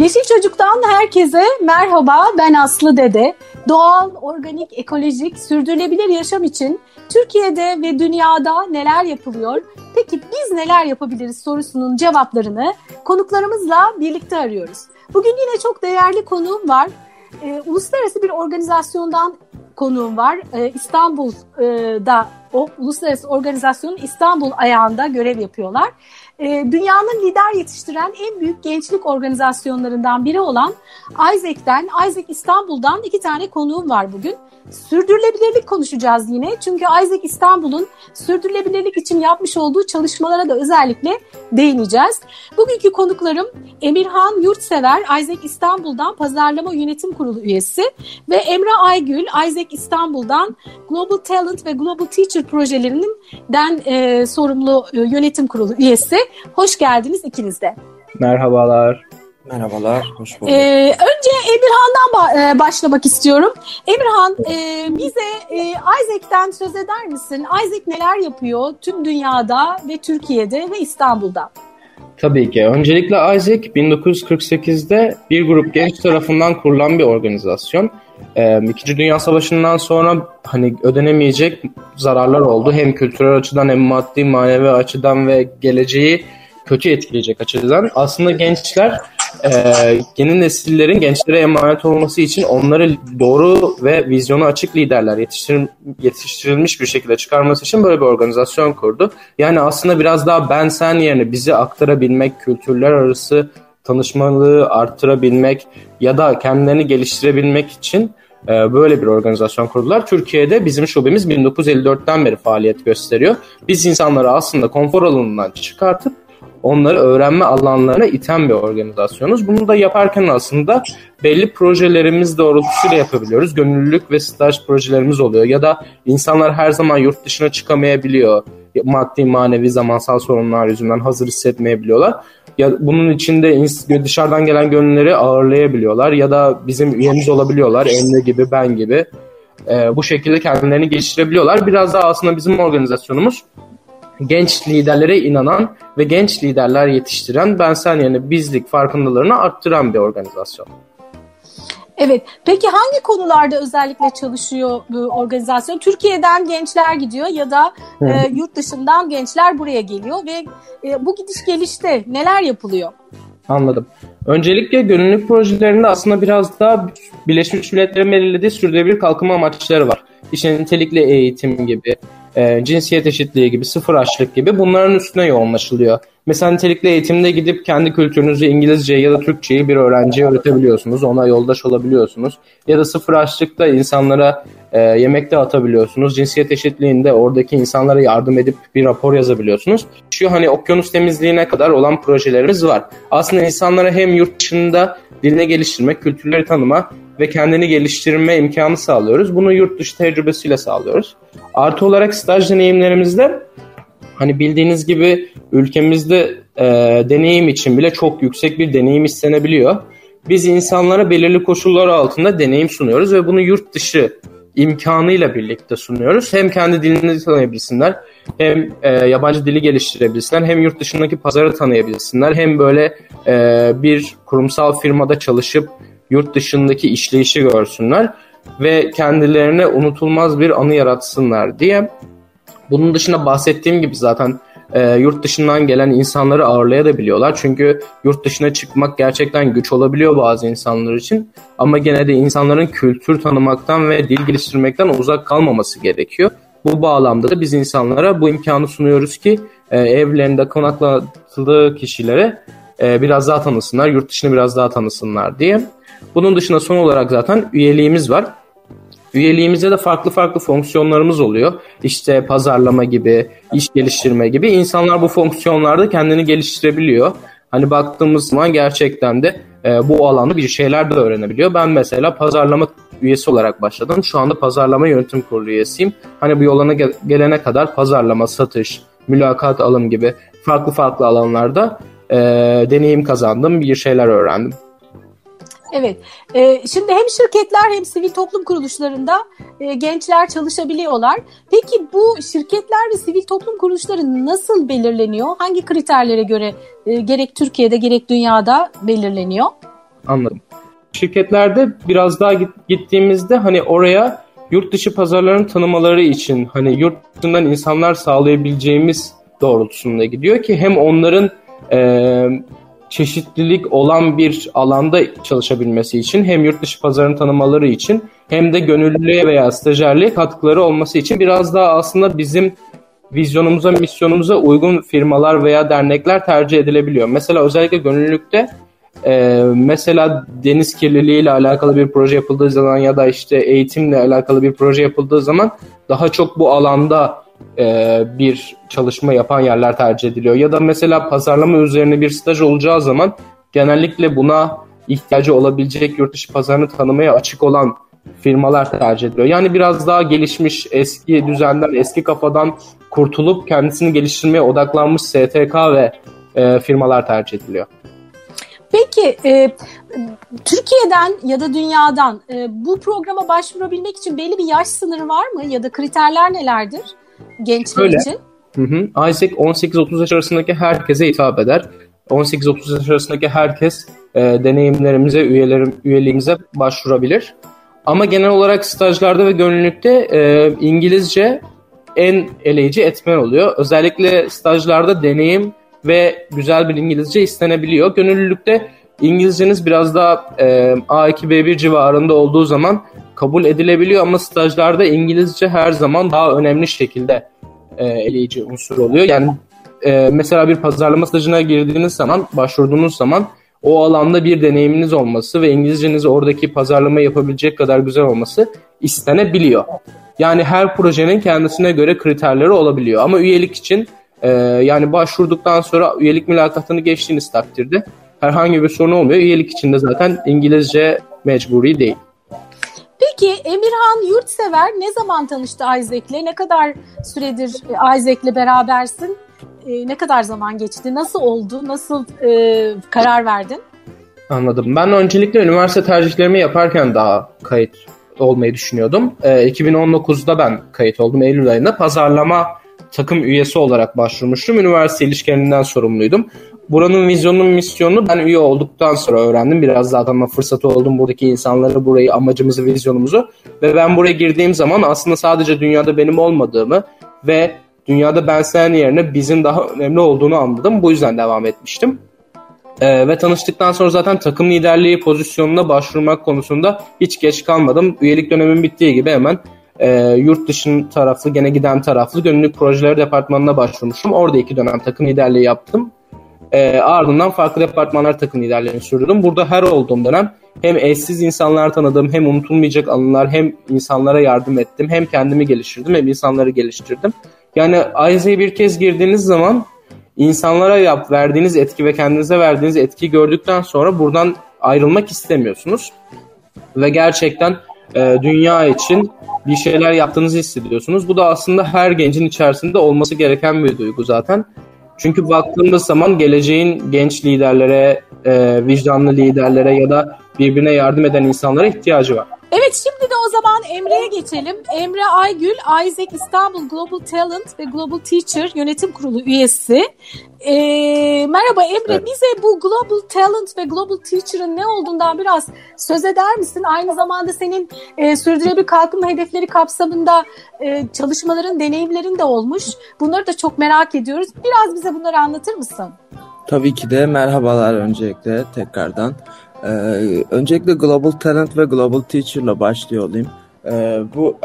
Yeşil Çocuk'tan herkese merhaba. Ben Aslı Dede. Doğal, organik, ekolojik, sürdürülebilir yaşam için Türkiye'de ve dünyada neler yapılıyor? Peki biz neler yapabiliriz sorusunun cevaplarını konuklarımızla birlikte arıyoruz. Bugün yine çok değerli konuğum var. Ee, uluslararası bir organizasyondan konuğum var. Ee, İstanbul'da o uluslararası organizasyonun İstanbul ayağında görev yapıyorlar. Ee, dünyanın lider yetiştiren en büyük gençlik organizasyonlarından biri olan Isaac'ten, Isaac İstanbul'dan iki tane konuğum var bugün. Sürdürülebilirlik konuşacağız yine. Çünkü Isaac İstanbul'un sürdürülebilirlik için yapmış olduğu çalışmalara da özellikle değineceğiz. Bugünkü konuklarım Emirhan Yurtsever, Isaac İstanbul'dan Pazarlama Yönetim Kurulu üyesi ve Emre Aygül, Isaac İstanbul'dan Global Talent ve Global Teacher projelerinden e, sorumlu e, yönetim kurulu üyesi. Hoş geldiniz ikiniz de. Merhabalar. Merhabalar, hoş bulduk. Ee, önce Emirhan'dan ba- e, başlamak istiyorum. Emirhan, e, bize e, Isaac'ten söz eder misin? Isaac neler yapıyor tüm dünyada ve Türkiye'de ve İstanbul'da? Tabii ki. Öncelikle Isaac 1948'de bir grup genç tarafından kurulan bir organizasyon. Ee, İkinci Dünya Savaşı'ndan sonra hani ödenemeyecek zararlar oldu. Hem kültürel açıdan hem maddi manevi açıdan ve geleceği kötü etkileyecek açıdan. Aslında gençler e, yeni nesillerin gençlere emanet olması için onları doğru ve vizyonu açık liderler yetiştir, yetiştirilmiş bir şekilde çıkarması için böyle bir organizasyon kurdu. Yani aslında biraz daha ben sen yerine bizi aktarabilmek, kültürler arası tanışmalığı arttırabilmek ya da kendilerini geliştirebilmek için e, böyle bir organizasyon kurdular. Türkiye'de bizim şubemiz 1954'ten beri faaliyet gösteriyor. Biz insanları aslında konfor alanından çıkartıp onları öğrenme alanlarına iten bir organizasyonuz. Bunu da yaparken aslında belli projelerimiz doğrultusuyla yapabiliyoruz. Gönüllülük ve staj projelerimiz oluyor. Ya da insanlar her zaman yurt dışına çıkamayabiliyor. Maddi, manevi, zamansal sorunlar yüzünden hazır hissetmeyebiliyorlar. Ya bunun içinde dışarıdan gelen gönülleri ağırlayabiliyorlar ya da bizim üyemiz olabiliyorlar. Emre gibi, ben gibi. Ee, bu şekilde kendilerini geliştirebiliyorlar. Biraz daha aslında bizim organizasyonumuz genç liderlere inanan ve genç liderler yetiştiren ben sen yerine bizlik farkındalığını arttıran bir organizasyon. Evet. Peki hangi konularda özellikle çalışıyor bu organizasyon? Türkiye'den gençler gidiyor ya da e, yurt dışından gençler buraya geliyor ve e, bu gidiş gelişte neler yapılıyor? Anladım. Öncelikle gönüllülük projelerinde aslında biraz daha Birleşmiş Milletler'in belirlediği sürdürülebilir kalkınma amaçları var. İşte nitelikli eğitim gibi, e, cinsiyet eşitliği gibi, sıfır açlık gibi bunların üstüne yoğunlaşılıyor. Mesela nitelikli eğitimde gidip kendi kültürünüzü İngilizce ya da Türkçeyi bir öğrenciye öğretebiliyorsunuz. Ona yoldaş olabiliyorsunuz. Ya da sıfır açlıkta insanlara e, yemekte atabiliyorsunuz. Cinsiyet eşitliğinde oradaki insanlara yardım edip bir rapor yazabiliyorsunuz. Şu hani okyanus temizliğine kadar olan projelerimiz var. Aslında insanlara hem yurt dışında diline geliştirmek, kültürleri tanıma ve kendini geliştirme imkanı sağlıyoruz. Bunu yurt dışı tecrübesiyle sağlıyoruz. Artı olarak staj deneyimlerimizde hani bildiğiniz gibi ülkemizde e, deneyim için bile çok yüksek bir deneyim istenebiliyor. Biz insanlara belirli koşullar altında deneyim sunuyoruz ve bunu yurt dışı imkanıyla birlikte sunuyoruz. Hem kendi dilini tanıyabilsinler, hem e, yabancı dili geliştirebilsinler, hem yurt dışındaki pazarı tanıyabilsinler, hem böyle e, bir kurumsal firmada çalışıp yurt dışındaki işleyişi görsünler ve kendilerine unutulmaz bir anı yaratsınlar diye. Bunun dışında bahsettiğim gibi zaten e, yurt dışından gelen insanları ağırlayabiliyorlar. Çünkü yurt dışına çıkmak gerçekten güç olabiliyor bazı insanlar için. Ama gene de insanların kültür tanımaktan ve dil geliştirmekten uzak kalmaması gerekiyor. Bu bağlamda da biz insanlara bu imkanı sunuyoruz ki e, evlerinde konakladığı kişilere e, biraz daha tanısınlar, yurt dışını biraz daha tanısınlar diye. Bunun dışında son olarak zaten üyeliğimiz var. Üyeliğimizde de farklı farklı fonksiyonlarımız oluyor. İşte pazarlama gibi, iş geliştirme gibi. İnsanlar bu fonksiyonlarda kendini geliştirebiliyor. Hani baktığımız zaman gerçekten de e, bu alanda bir şeyler de öğrenebiliyor. Ben mesela pazarlama üyesi olarak başladım. Şu anda pazarlama yönetim kurulu üyesiyim. Hani bu yoluna gelene kadar pazarlama, satış, mülakat alım gibi farklı farklı alanlarda e, deneyim kazandım, bir şeyler öğrendim. Evet. E, şimdi hem şirketler hem sivil toplum kuruluşlarında e, gençler çalışabiliyorlar. Peki bu şirketler ve sivil toplum kuruluşları nasıl belirleniyor? Hangi kriterlere göre e, gerek Türkiye'de gerek dünyada belirleniyor? Anladım. Şirketlerde biraz daha gittiğimizde hani oraya yurt dışı pazarların tanımaları için hani yurt dışından insanlar sağlayabileceğimiz doğrultusunda gidiyor ki hem onların e, çeşitlilik olan bir alanda çalışabilmesi için hem yurt dışı pazarını tanımaları için hem de gönüllülüğe veya stajyerliğe katkıları olması için biraz daha aslında bizim vizyonumuza, misyonumuza uygun firmalar veya dernekler tercih edilebiliyor. Mesela özellikle gönüllülükte e, mesela deniz kirliliği ile alakalı bir proje yapıldığı zaman ya da işte eğitimle alakalı bir proje yapıldığı zaman daha çok bu alanda e, bir çalışma yapan yerler tercih ediliyor. Ya da mesela pazarlama üzerine bir staj olacağı zaman genellikle buna ihtiyacı olabilecek yurt dışı pazarını tanımaya açık olan firmalar tercih ediliyor. Yani biraz daha gelişmiş eski düzenden, eski kafadan kurtulup kendisini geliştirmeye odaklanmış STK ve e, firmalar tercih ediliyor. Peki e, Türkiye'den ya da dünyadan e, bu programa başvurabilmek için belli bir yaş sınırı var mı ya da kriterler nelerdir gençler Öyle. için? Hı hı. Isaac 18-30 yaş arasındaki herkese hitap eder. 18-30 yaş arasındaki herkes e, deneyimlerimize, üyelerim, üyeliğimize başvurabilir. Ama genel olarak stajlarda ve gönüllülükte e, İngilizce en eleyici etmen oluyor. Özellikle stajlarda deneyim ve güzel bir İngilizce istenebiliyor. Gönüllülükte İngilizceniz biraz daha e, A2 B1 civarında olduğu zaman kabul edilebiliyor ama stajlarda İngilizce her zaman daha önemli şekilde e, eleyici unsur oluyor. Yani e, mesela bir pazarlama stajına girdiğiniz zaman, başvurduğunuz zaman o alanda bir deneyiminiz olması ve İngilizceniz oradaki pazarlama yapabilecek kadar güzel olması istenebiliyor. Yani her projenin kendisine göre kriterleri olabiliyor. Ama üyelik için e, yani başvurduktan sonra üyelik mülakatını geçtiğiniz takdirde herhangi bir sorun olmuyor. Üyelik için de zaten İngilizce mecburi değil. Peki Emirhan Yurtsever ne zaman tanıştı Isaac'le? Ne kadar süredir Isaac'le berabersin? E, ne kadar zaman geçti? Nasıl oldu? Nasıl e, karar verdin? Anladım. Ben öncelikle üniversite tercihlerimi yaparken daha kayıt olmayı düşünüyordum. E, 2019'da ben kayıt oldum Eylül ayında. Pazarlama takım üyesi olarak başvurmuştum. Üniversite ilişkilerinden sorumluydum. Buranın vizyonunun misyonunu ben üye olduktan sonra öğrendim. Biraz daha tanıma fırsatı oldum buradaki insanları, burayı, amacımızı, vizyonumuzu. Ve ben buraya girdiğim zaman aslında sadece dünyada benim olmadığımı ve dünyada ben sen yerine bizim daha önemli olduğunu anladım. Bu yüzden devam etmiştim. Ee, ve tanıştıktan sonra zaten takım liderliği pozisyonuna başvurmak konusunda hiç geç kalmadım. Üyelik dönemim bittiği gibi hemen e, yurt dışın taraflı, gene giden taraflı gönüllülük projeleri departmanına başvurmuşum. Orada iki dönem takım liderliği yaptım. E, ardından farklı departmanlar takım liderliğini sürdüm. Burada her olduğum dönem hem eşsiz insanlar tanıdım, hem unutulmayacak anılar, hem insanlara yardım ettim, hem kendimi geliştirdim, hem insanları geliştirdim. Yani Ayze'ye bir kez girdiğiniz zaman insanlara yap verdiğiniz etki ve kendinize verdiğiniz etkiyi gördükten sonra buradan ayrılmak istemiyorsunuz. Ve gerçekten e, dünya için bir şeyler yaptığınızı hissediyorsunuz. Bu da aslında her gencin içerisinde olması gereken bir duygu zaten. Çünkü baktığımız zaman geleceğin genç liderlere, e, vicdanlı liderlere ya da birbirine yardım eden insanlara ihtiyacı var. Evet şimdi de o zaman Emre'ye geçelim. Emre Aygül, Isaac İstanbul Global Talent ve Global Teacher Yönetim Kurulu üyesi. Ee, merhaba Emre, evet. bize bu Global Talent ve Global Teacher'ın ne olduğundan biraz söz eder misin? Aynı zamanda senin e, sürdürülebilir kalkınma hedefleri kapsamında e, çalışmaların, deneyimlerin de olmuş. Bunları da çok merak ediyoruz. Biraz bize bunları anlatır mısın? Tabii ki de merhabalar öncelikle tekrardan. Ee, öncelikle Global Talent ve Global Teacher'la başlıyor olayım. Ee, bu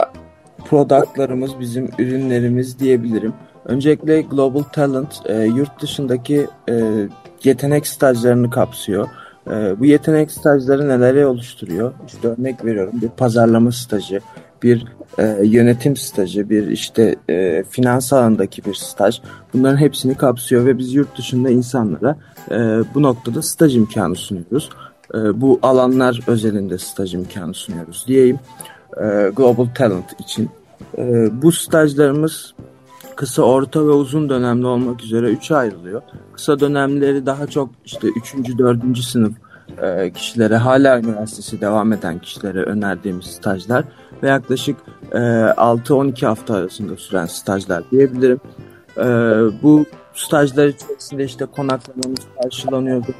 productlarımız bizim ürünlerimiz diyebilirim. Öncelikle Global Talent e, yurt dışındaki e, yetenek stajlarını kapsıyor. E, bu yetenek stajları neleri oluşturuyor? İşte örnek veriyorum bir pazarlama stajı, bir e, yönetim stajı, bir işte e, finans alanındaki bir staj. Bunların hepsini kapsıyor ve biz yurt dışında insanlara e, bu noktada staj imkanı sunuyoruz. E, bu alanlar özelinde staj imkanı sunuyoruz diyeyim. E, Global Talent için. E, bu stajlarımız kısa, orta ve uzun dönemli olmak üzere üçe ayrılıyor. Kısa dönemleri daha çok işte 3. 4. sınıf e, kişilere, hala üniversitesi devam eden kişilere önerdiğimiz stajlar ve yaklaşık e, 6-12 hafta arasında süren stajlar diyebilirim. E, bu stajlar içerisinde işte konaklamamız karşılanıyordu.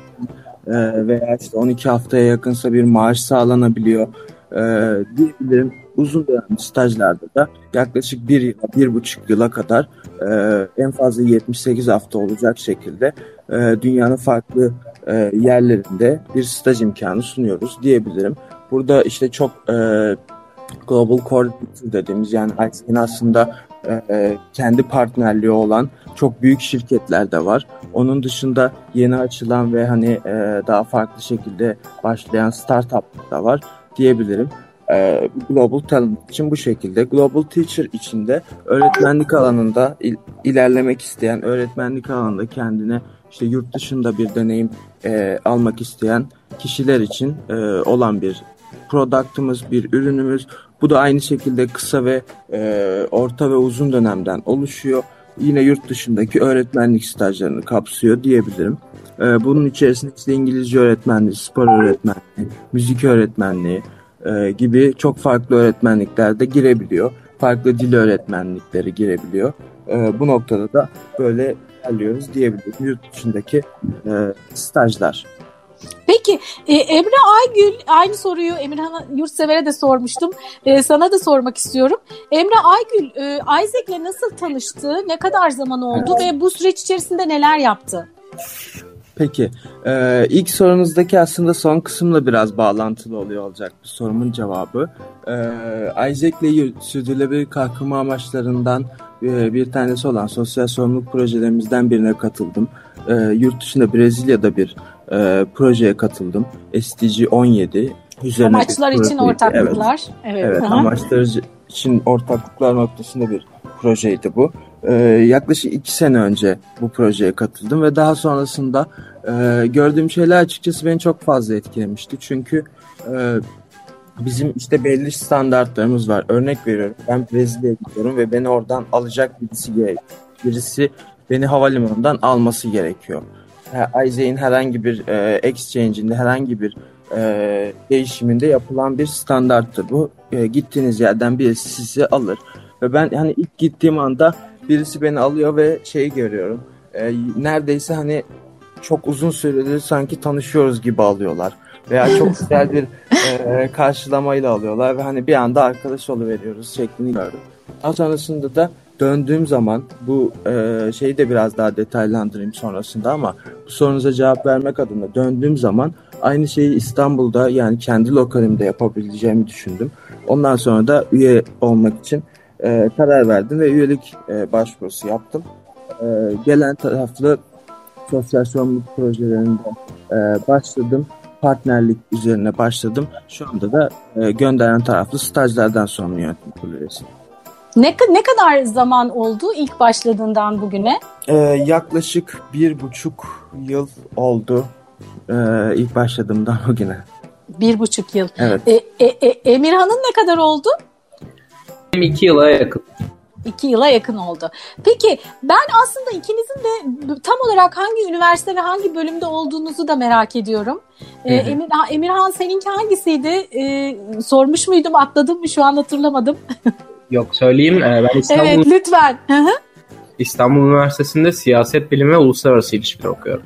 E, veya işte 12 haftaya yakınsa bir maaş sağlanabiliyor e, diyebilirim. Uzun dönem stajlarda da yaklaşık bir yıla, bir buçuk yıla kadar e, en fazla 78 hafta olacak şekilde e, dünyanın farklı e, yerlerinde bir staj imkanı sunuyoruz diyebilirim. Burada işte çok e, Global Coordinator dediğimiz yani aslında e, kendi partnerliği olan çok büyük şirketler de var. Onun dışında yeni açılan ve hani e, daha farklı şekilde başlayan startup da var diyebilirim. E, Global Talent için bu şekilde. Global Teacher için de öğretmenlik alanında il, ilerlemek isteyen, öğretmenlik alanında kendine işte yurt dışında bir deneyim e, almak isteyen kişiler için e, olan bir product'ımız, bir ürünümüz. Bu da aynı şekilde kısa ve e, orta ve uzun dönemden oluşuyor. Yine yurt dışındaki öğretmenlik stajlarını kapsıyor diyebilirim. E, bunun içerisinde işte İngilizce öğretmenliği, spor öğretmenliği, müzik öğretmenliği e, gibi çok farklı öğretmenlikler de girebiliyor. Farklı dil öğretmenlikleri girebiliyor. E, bu noktada da böyle ilerliyoruz diyebilirim. Yurt dışındaki e, stajlar. Peki e, Emre Aygül aynı soruyu Emirhan Yurtsever'e de sormuştum. E, sana da sormak istiyorum. Emre Aygül e, Isaac'le nasıl tanıştı? Ne kadar zaman oldu evet. ve bu süreç içerisinde neler yaptı? Peki. Ee, ilk sorunuzdaki aslında son kısımla biraz bağlantılı oluyor olacak bu sorumun cevabı. Ee, Isaac'le sürdürülebilir kalkınma amaçlarından e, bir tanesi olan sosyal sorumluluk projelerimizden birine katıldım. Ee, yurt dışında Brezilya'da bir e, projeye katıldım. SDG 17 üzerine Amaçlar için ortaklıklar. Evet, evet, evet amaçlar için ortaklıklar noktasında bir projeydi bu. Ee, yaklaşık iki sene önce bu projeye katıldım ve daha sonrasında e, gördüğüm şeyler açıkçası beni çok fazla etkilemişti. Çünkü e, bizim işte belli standartlarımız var. Örnek veriyorum ben Brezilya'ya gidiyorum ve beni oradan alacak birisi gerekiyor. Birisi beni havalimanından alması gerekiyor. Isaac'in herhangi bir e, exchange'inde herhangi bir e, değişiminde yapılan bir standarttır. Bu e, gittiğiniz yerden birisi sizi alır. Ve ben hani ilk gittiğim anda birisi beni alıyor ve şeyi görüyorum. E, neredeyse hani çok uzun süredir sanki tanışıyoruz gibi alıyorlar. Veya çok güzel bir e, karşılamayla alıyorlar ve hani bir anda arkadaş veriyoruz şeklini gördüm. Daha sonrasında da döndüğüm zaman bu e, şeyi de biraz daha detaylandırayım sonrasında ama bu sorunuza cevap vermek adına döndüğüm zaman aynı şeyi İstanbul'da yani kendi lokalimde yapabileceğimi düşündüm. Ondan sonra da üye olmak için e, karar verdim ve üyelik e, başvurusu yaptım. E, gelen taraflı sosyal sorumluluk projelerinde e, başladım. Partnerlik üzerine başladım. Şu anda da e, gönderen taraflı stajlardan sonra yönetim kurulu üyesiyim. Ne, ne kadar zaman oldu ilk başladığından bugüne? Ee, yaklaşık bir buçuk yıl oldu ee, ilk başladığımdan bugüne. Bir buçuk yıl. Evet. E, e, e, Emirhan'ın ne kadar oldu? Benim iki yıla yakın. İki yıla yakın oldu. Peki ben aslında ikinizin de tam olarak hangi üniversite ve hangi bölümde olduğunuzu da merak ediyorum. Ee, Emir, Emirhan seninki hangisiydi? Ee, sormuş muydum atladım mı şu an hatırlamadım. Yok söyleyeyim. Ee, ben İstanbul, evet lütfen. İstanbul Üniversitesi'nde siyaset bilimi ve uluslararası ilişkiler okuyorum.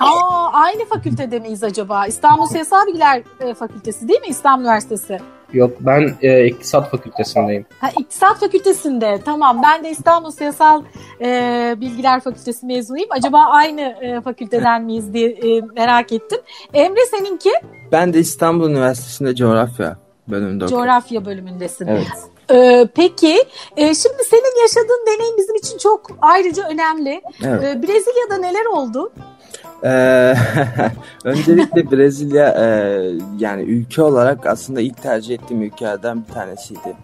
Aa, aynı fakültede miyiz acaba? İstanbul Siyasal Bilgiler e, Fakültesi değil mi İstanbul Üniversitesi? Yok ben e, iktisat fakültesindeyim. Ha, iktisat fakültesinde tamam ben de İstanbul Siyasal e, Bilgiler Fakültesi mezunuyum. Acaba aynı e, fakülteden miyiz diye e, merak ettim. Emre seninki? Ben de İstanbul Üniversitesi'nde coğrafya bölümünde okuyorum. Coğrafya bölümündesin. Evet. Ee, peki e, şimdi senin yaşadığın deneyim bizim için çok ayrıca önemli. Evet. Ee, Brezilya'da neler oldu? Ee, öncelikle Brezilya e, yani ülke olarak aslında ilk tercih ettiğim ülkelerden bir tanesiydi.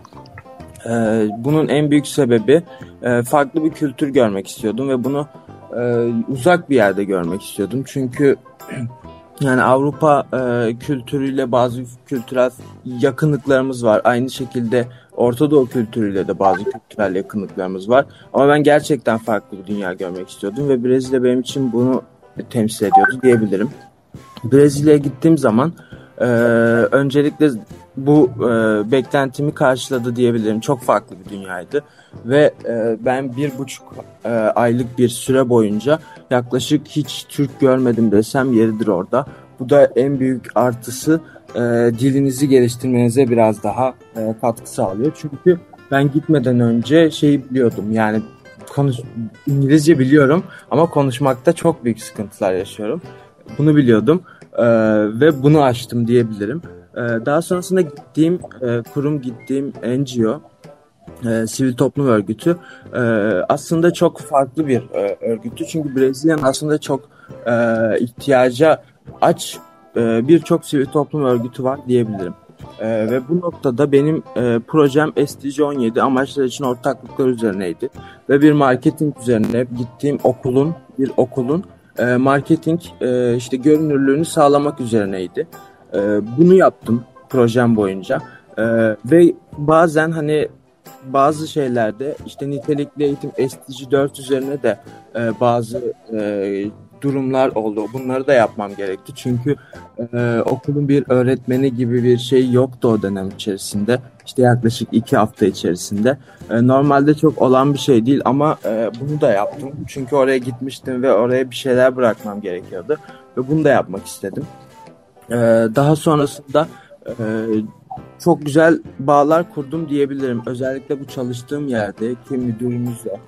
Ee, bunun en büyük sebebi e, farklı bir kültür görmek istiyordum ve bunu e, uzak bir yerde görmek istiyordum. Çünkü yani Avrupa e, kültürüyle bazı kültürel yakınlıklarımız var. Aynı şekilde Orta Doğu kültürüyle de bazı kültürel yakınlıklarımız var. Ama ben gerçekten farklı bir dünya görmek istiyordum ve Brezilya benim için bunu temsil ediyordu diyebilirim. Brezilya'ya gittiğim zaman e, öncelikle bu e, beklentimi karşıladı diyebilirim. Çok farklı bir dünyaydı ve e, ben bir buçuk e, aylık bir süre boyunca yaklaşık hiç Türk görmedim desem yeridir orada. Bu da en büyük artısı e, dilinizi geliştirmenize biraz daha e, katkı sağlıyor. Çünkü ben gitmeden önce şeyi biliyordum yani konuş İngilizce biliyorum ama konuşmakta çok büyük sıkıntılar yaşıyorum. Bunu biliyordum e, ve bunu açtım diyebilirim. E, daha sonrasında gittiğim e, kurum, gittiğim NGO, e, sivil toplum örgütü e, aslında çok farklı bir e, örgütü. Çünkü Brezilya'nın aslında çok e, ihtiyaca aç e, birçok sivil toplum örgütü var diyebilirim. E, ve bu noktada benim e, projem SDG 17 amaçlar için ortaklıklar üzerineydi. Ve bir marketing üzerine gittiğim okulun, bir okulun e, marketing e, işte görünürlüğünü sağlamak üzerineydi. E, bunu yaptım projem boyunca. E, ve bazen hani bazı şeylerde işte nitelikli eğitim SDG 4 üzerine de e, bazı e, durumlar oldu. Bunları da yapmam gerekti. Çünkü e, okulun bir öğretmeni gibi bir şey yoktu o dönem içerisinde. İşte yaklaşık iki hafta içerisinde. E, normalde çok olan bir şey değil ama e, bunu da yaptım. Çünkü oraya gitmiştim ve oraya bir şeyler bırakmam gerekiyordu. Ve bunu da yapmak istedim. E, daha sonrasında e, çok güzel bağlar kurdum diyebilirim. Özellikle bu çalıştığım yerde ki müdürümüzle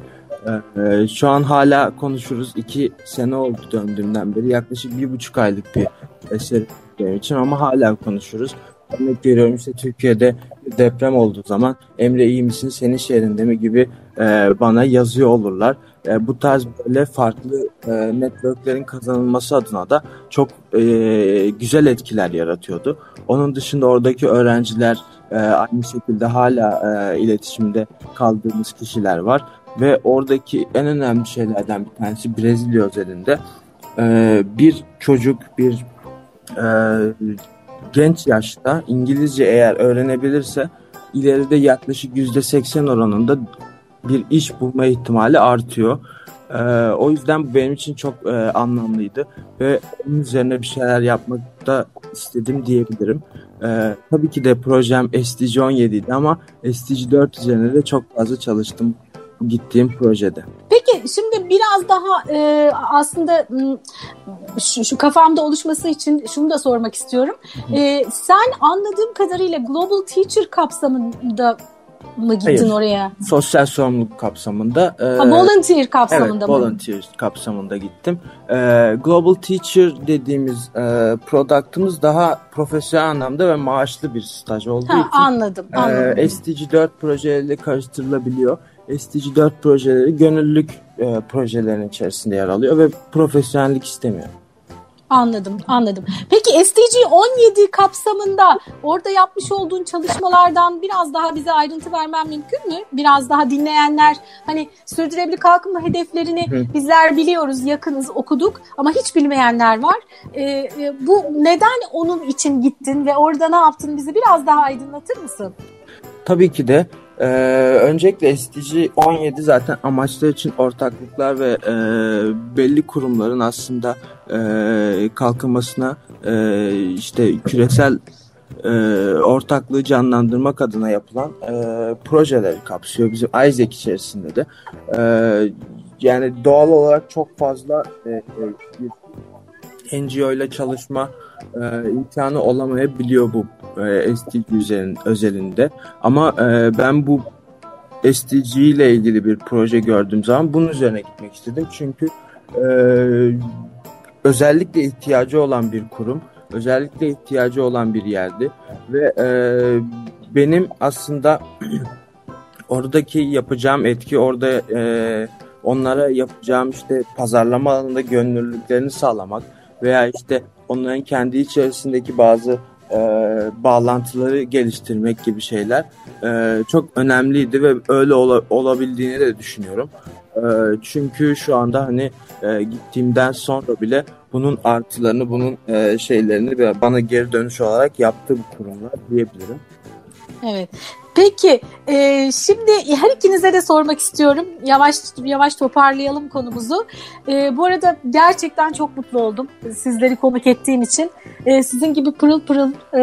ee, şu an hala konuşuruz. İki sene oldu döndüğümden beri. Yaklaşık bir buçuk aylık bir eser benim için ama hala konuşuruz. Örnek veriyorum işte Türkiye'de deprem olduğu zaman Emre iyi misin senin şehrinde mi gibi e, bana yazıyor olurlar. E, bu tarz böyle farklı e, networklerin kazanılması adına da çok e, güzel etkiler yaratıyordu. Onun dışında oradaki öğrenciler aynı şekilde hala iletişimde kaldığımız kişiler var ve oradaki en önemli şeylerden bir tanesi Brezilya özelinde e, bir çocuk bir e, genç yaşta İngilizce eğer öğrenebilirse ileride yaklaşık yüzde seksen oranında bir iş bulma ihtimali artıyor. Ee, o yüzden bu benim için çok e, anlamlıydı ve onun üzerine bir şeyler yapmak da istedim diyebilirim. Ee, tabii ki de projem SDG 17 idi ama SDG 4 üzerine de çok fazla çalıştım gittiğim projede. Peki şimdi biraz daha e, aslında şu, şu kafamda oluşması için şunu da sormak istiyorum. E, sen anladığım kadarıyla Global Teacher kapsamında mı gittin Hayır. oraya? Sosyal sorumluluk kapsamında. E, ha, volunteer kapsamında evet, mı? volunteer kapsamında gittim. E, Global Teacher dediğimiz e, product'ımız daha profesyonel anlamda ve maaşlı bir staj olduğu ha, için. Anladım, anladım. E, SDG 4 projeleriyle karıştırılabiliyor. SDG4 projeleri gönüllülük e, projelerinin içerisinde yer alıyor ve profesyonellik istemiyor. Anladım, anladım. Peki SDG 17 kapsamında orada yapmış olduğun çalışmalardan biraz daha bize ayrıntı vermen mümkün mü? Biraz daha dinleyenler hani sürdürülebilir kalkınma hedeflerini Hı. bizler biliyoruz, yakınız, okuduk ama hiç bilmeyenler var. Ee, bu neden onun için gittin ve orada ne yaptın bizi biraz daha aydınlatır mısın? Tabii ki de ee, öncelikle SDG 17 zaten amaçlar için ortaklıklar ve e, belli kurumların aslında e, kalkınmasına e, işte küresel e, ortaklığı canlandırmak adına yapılan e, projeleri kapsıyor bizim ISEC içerisinde de. E, yani doğal olarak çok fazla e, e NGO ile çalışma e, imkanı olamayabiliyor bu e, üzerin, özelinde. Ama e, ben bu SDG ile ilgili bir proje gördüğüm zaman bunun üzerine gitmek istedim. Çünkü e, özellikle ihtiyacı olan bir kurum, özellikle ihtiyacı olan bir yerdi ve e, benim aslında oradaki yapacağım etki orada e, onlara yapacağım işte pazarlama alanında gönüllülüklerini sağlamak veya işte onların kendi içerisindeki bazı e, bağlantıları geliştirmek gibi şeyler e, çok önemliydi ve öyle ola, olabildiğini de düşünüyorum. E, çünkü şu anda hani e, gittiğimden sonra bile bunun artılarını, bunun e, şeylerini bana geri dönüş olarak yaptı bu kurumlar diyebilirim. Evet. Peki e, şimdi her ikinize de sormak istiyorum. Yavaş yavaş toparlayalım konumuzu. E, bu arada gerçekten çok mutlu oldum sizleri konuk ettiğim için. E, sizin gibi pırıl pırıl e,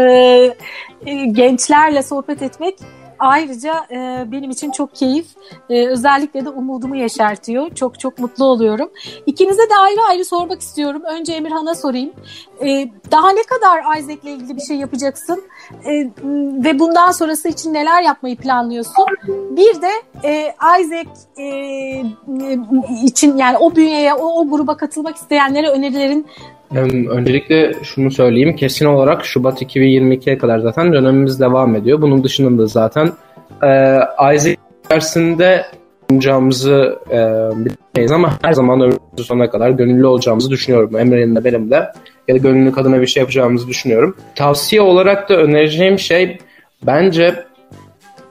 e, gençlerle sohbet etmek ayrıca e, benim için çok keyif. E, özellikle de umudumu yeşertiyor. Çok çok mutlu oluyorum. İkinize de ayrı ayrı sormak istiyorum. Önce Emirhan'a sorayım. E, daha ne kadar Isaac'le ilgili bir şey yapacaksın? E, ve bundan sonrası için neler yapmayı planlıyorsun? Bir de e, Isaac e, için yani o bünyeye, o, o gruba katılmak isteyenlere önerilerin Öncelikle şunu söyleyeyim. Kesin olarak Şubat 2022'ye kadar zaten dönemimiz devam ediyor. Bunun dışında da zaten e, Isaac dersinde olacağımızı e, bilmeyiz ama her zaman ömrümüzün sonuna kadar gönüllü olacağımızı düşünüyorum. Emre'nin de benim de ya da gönüllü kadına bir şey yapacağımızı düşünüyorum. Tavsiye olarak da önereceğim şey bence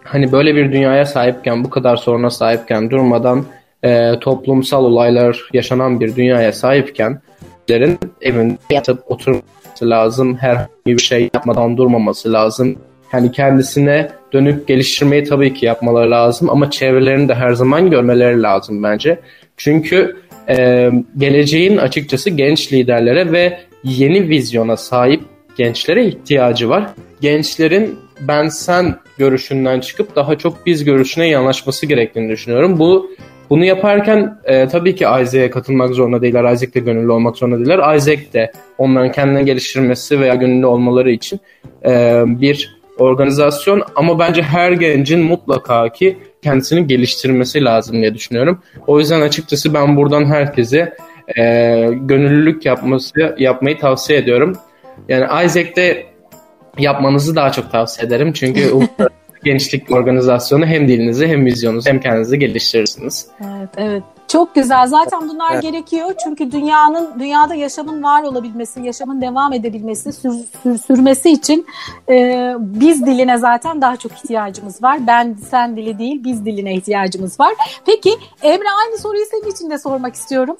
hani böyle bir dünyaya sahipken, bu kadar soruna sahipken durmadan e, toplumsal olaylar yaşanan bir dünyaya sahipken Türklerin evinde yatıp oturması lazım. Herhangi bir şey yapmadan durmaması lazım. Yani kendisine dönüp geliştirmeyi tabii ki yapmaları lazım ama çevrelerini de her zaman görmeleri lazım bence. Çünkü e, geleceğin açıkçası genç liderlere ve yeni vizyona sahip gençlere ihtiyacı var. Gençlerin ben sen görüşünden çıkıp daha çok biz görüşüne yanaşması gerektiğini düşünüyorum. Bu bunu yaparken e, tabii ki Isaac'e katılmak zorunda değiller. Isaac de gönüllü olmak zorunda değiller. Isaac de onların kendine geliştirmesi veya gönüllü olmaları için e, bir organizasyon. Ama bence her gencin mutlaka ki kendisini geliştirmesi lazım diye düşünüyorum. O yüzden açıkçası ben buradan herkese e, gönüllülük yapması yapmayı tavsiye ediyorum. Yani Isaac'te yapmanızı daha çok tavsiye ederim. Çünkü gençlik organizasyonu hem dilinizi hem vizyonunuzu hem kendinizi geliştirirsiniz. Evet, evet. Çok güzel. Zaten bunlar evet. gerekiyor. Çünkü dünyanın dünyada yaşamın var olabilmesi, yaşamın devam edebilmesi, sür, sür, sürmesi için e, biz diline zaten daha çok ihtiyacımız var. Ben sen dili değil, biz diline ihtiyacımız var. Peki Emre aynı soruyu senin için de sormak istiyorum.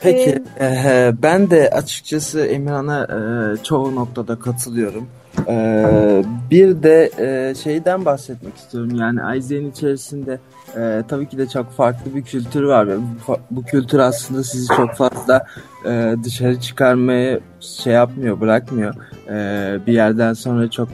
Peki ee, ben de açıkçası Emirhan'a e, çoğu noktada katılıyorum. Ee, bir de e, şeyden bahsetmek istiyorum yani Aizen'in içerisinde e, tabii ki de çok farklı bir kültür var ve bu, bu kültür aslında sizi çok fazla e, dışarı çıkarmaya şey yapmıyor bırakmıyor e, bir yerden sonra çok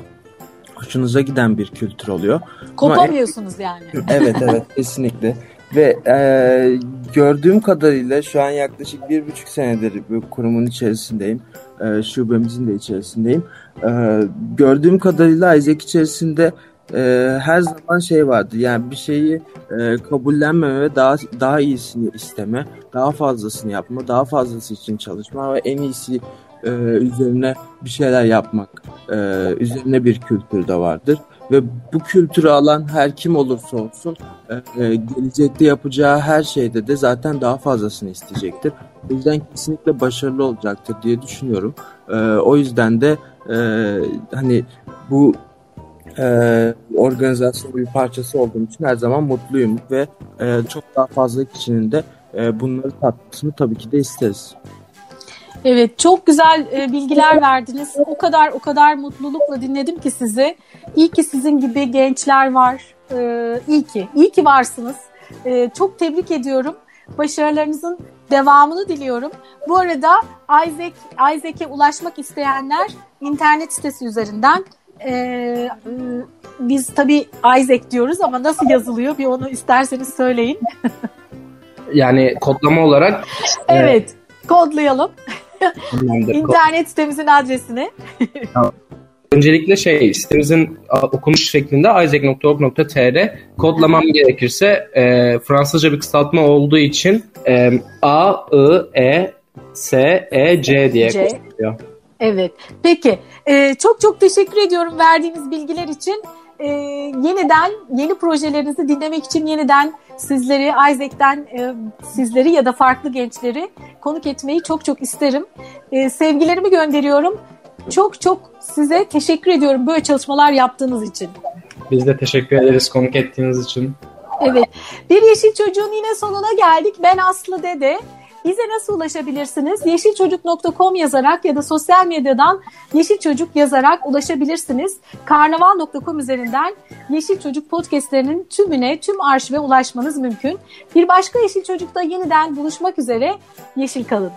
hoşunuza giden bir kültür oluyor. Kopamıyorsunuz Ama, yani. Evet evet kesinlikle. Ve e, gördüğüm kadarıyla şu an yaklaşık bir buçuk senedir bu kurumun içerisindeyim. E, şubemizin de içerisindeyim. E, gördüğüm kadarıyla Isaac içerisinde e, her zaman şey vardı. Yani bir şeyi e, kabullenmeme ve daha daha iyisini isteme, daha fazlasını yapma, daha fazlası için çalışma ve en iyisi e, üzerine bir şeyler yapmak e, üzerine bir kültür de vardır ve bu kültürü alan her kim olursa olsun e, e, gelecekte yapacağı her şeyde de zaten daha fazlasını isteyecektir. O yüzden kesinlikle başarılı olacaktır diye düşünüyorum. E, o yüzden de e, hani bu e, organizasyonun bir parçası olduğum için her zaman mutluyum ve e, çok daha fazla kişinin de e, bunları tatmasını tabii ki de isteriz. Evet çok güzel e, bilgiler verdiniz. O kadar o kadar mutlulukla dinledim ki sizi. İyi ki sizin gibi gençler var. E, iyi ki. İyi ki varsınız. E, çok tebrik ediyorum. Başarılarınızın devamını diliyorum. Bu arada Isaac Isaac'e ulaşmak isteyenler internet sitesi üzerinden e, biz tabii Isaac diyoruz ama nasıl yazılıyor bir onu isterseniz söyleyin. yani kodlama olarak Evet, kodlayalım. İnternet sitemizin adresini. Öncelikle şey sitemizin okunuş şeklinde isaac.org.tr kodlamam gerekirse e, Fransızca bir kısaltma olduğu için e, A, I, E, S, E, C diye C. kodluyor. Evet. Peki. Ee, çok çok teşekkür ediyorum verdiğiniz bilgiler için. Ee, yeniden yeni projelerinizi dinlemek için yeniden sizleri Isaac'ten e, sizleri ya da farklı gençleri konuk etmeyi çok çok isterim. E, sevgilerimi gönderiyorum. Çok çok size teşekkür ediyorum böyle çalışmalar yaptığınız için. Biz de teşekkür ederiz konuk ettiğiniz için. Evet. Bir Yeşil Çocuğun yine sonuna geldik. Ben Aslı Dede. Bize nasıl ulaşabilirsiniz? Yeşilçocuk.com yazarak ya da sosyal medyadan Yeşil Çocuk yazarak ulaşabilirsiniz. Karnaval.com üzerinden Yeşil Çocuk podcastlerinin tümüne, tüm arşive ulaşmanız mümkün. Bir başka Yeşil Çocuk'ta yeniden buluşmak üzere. Yeşil kalın.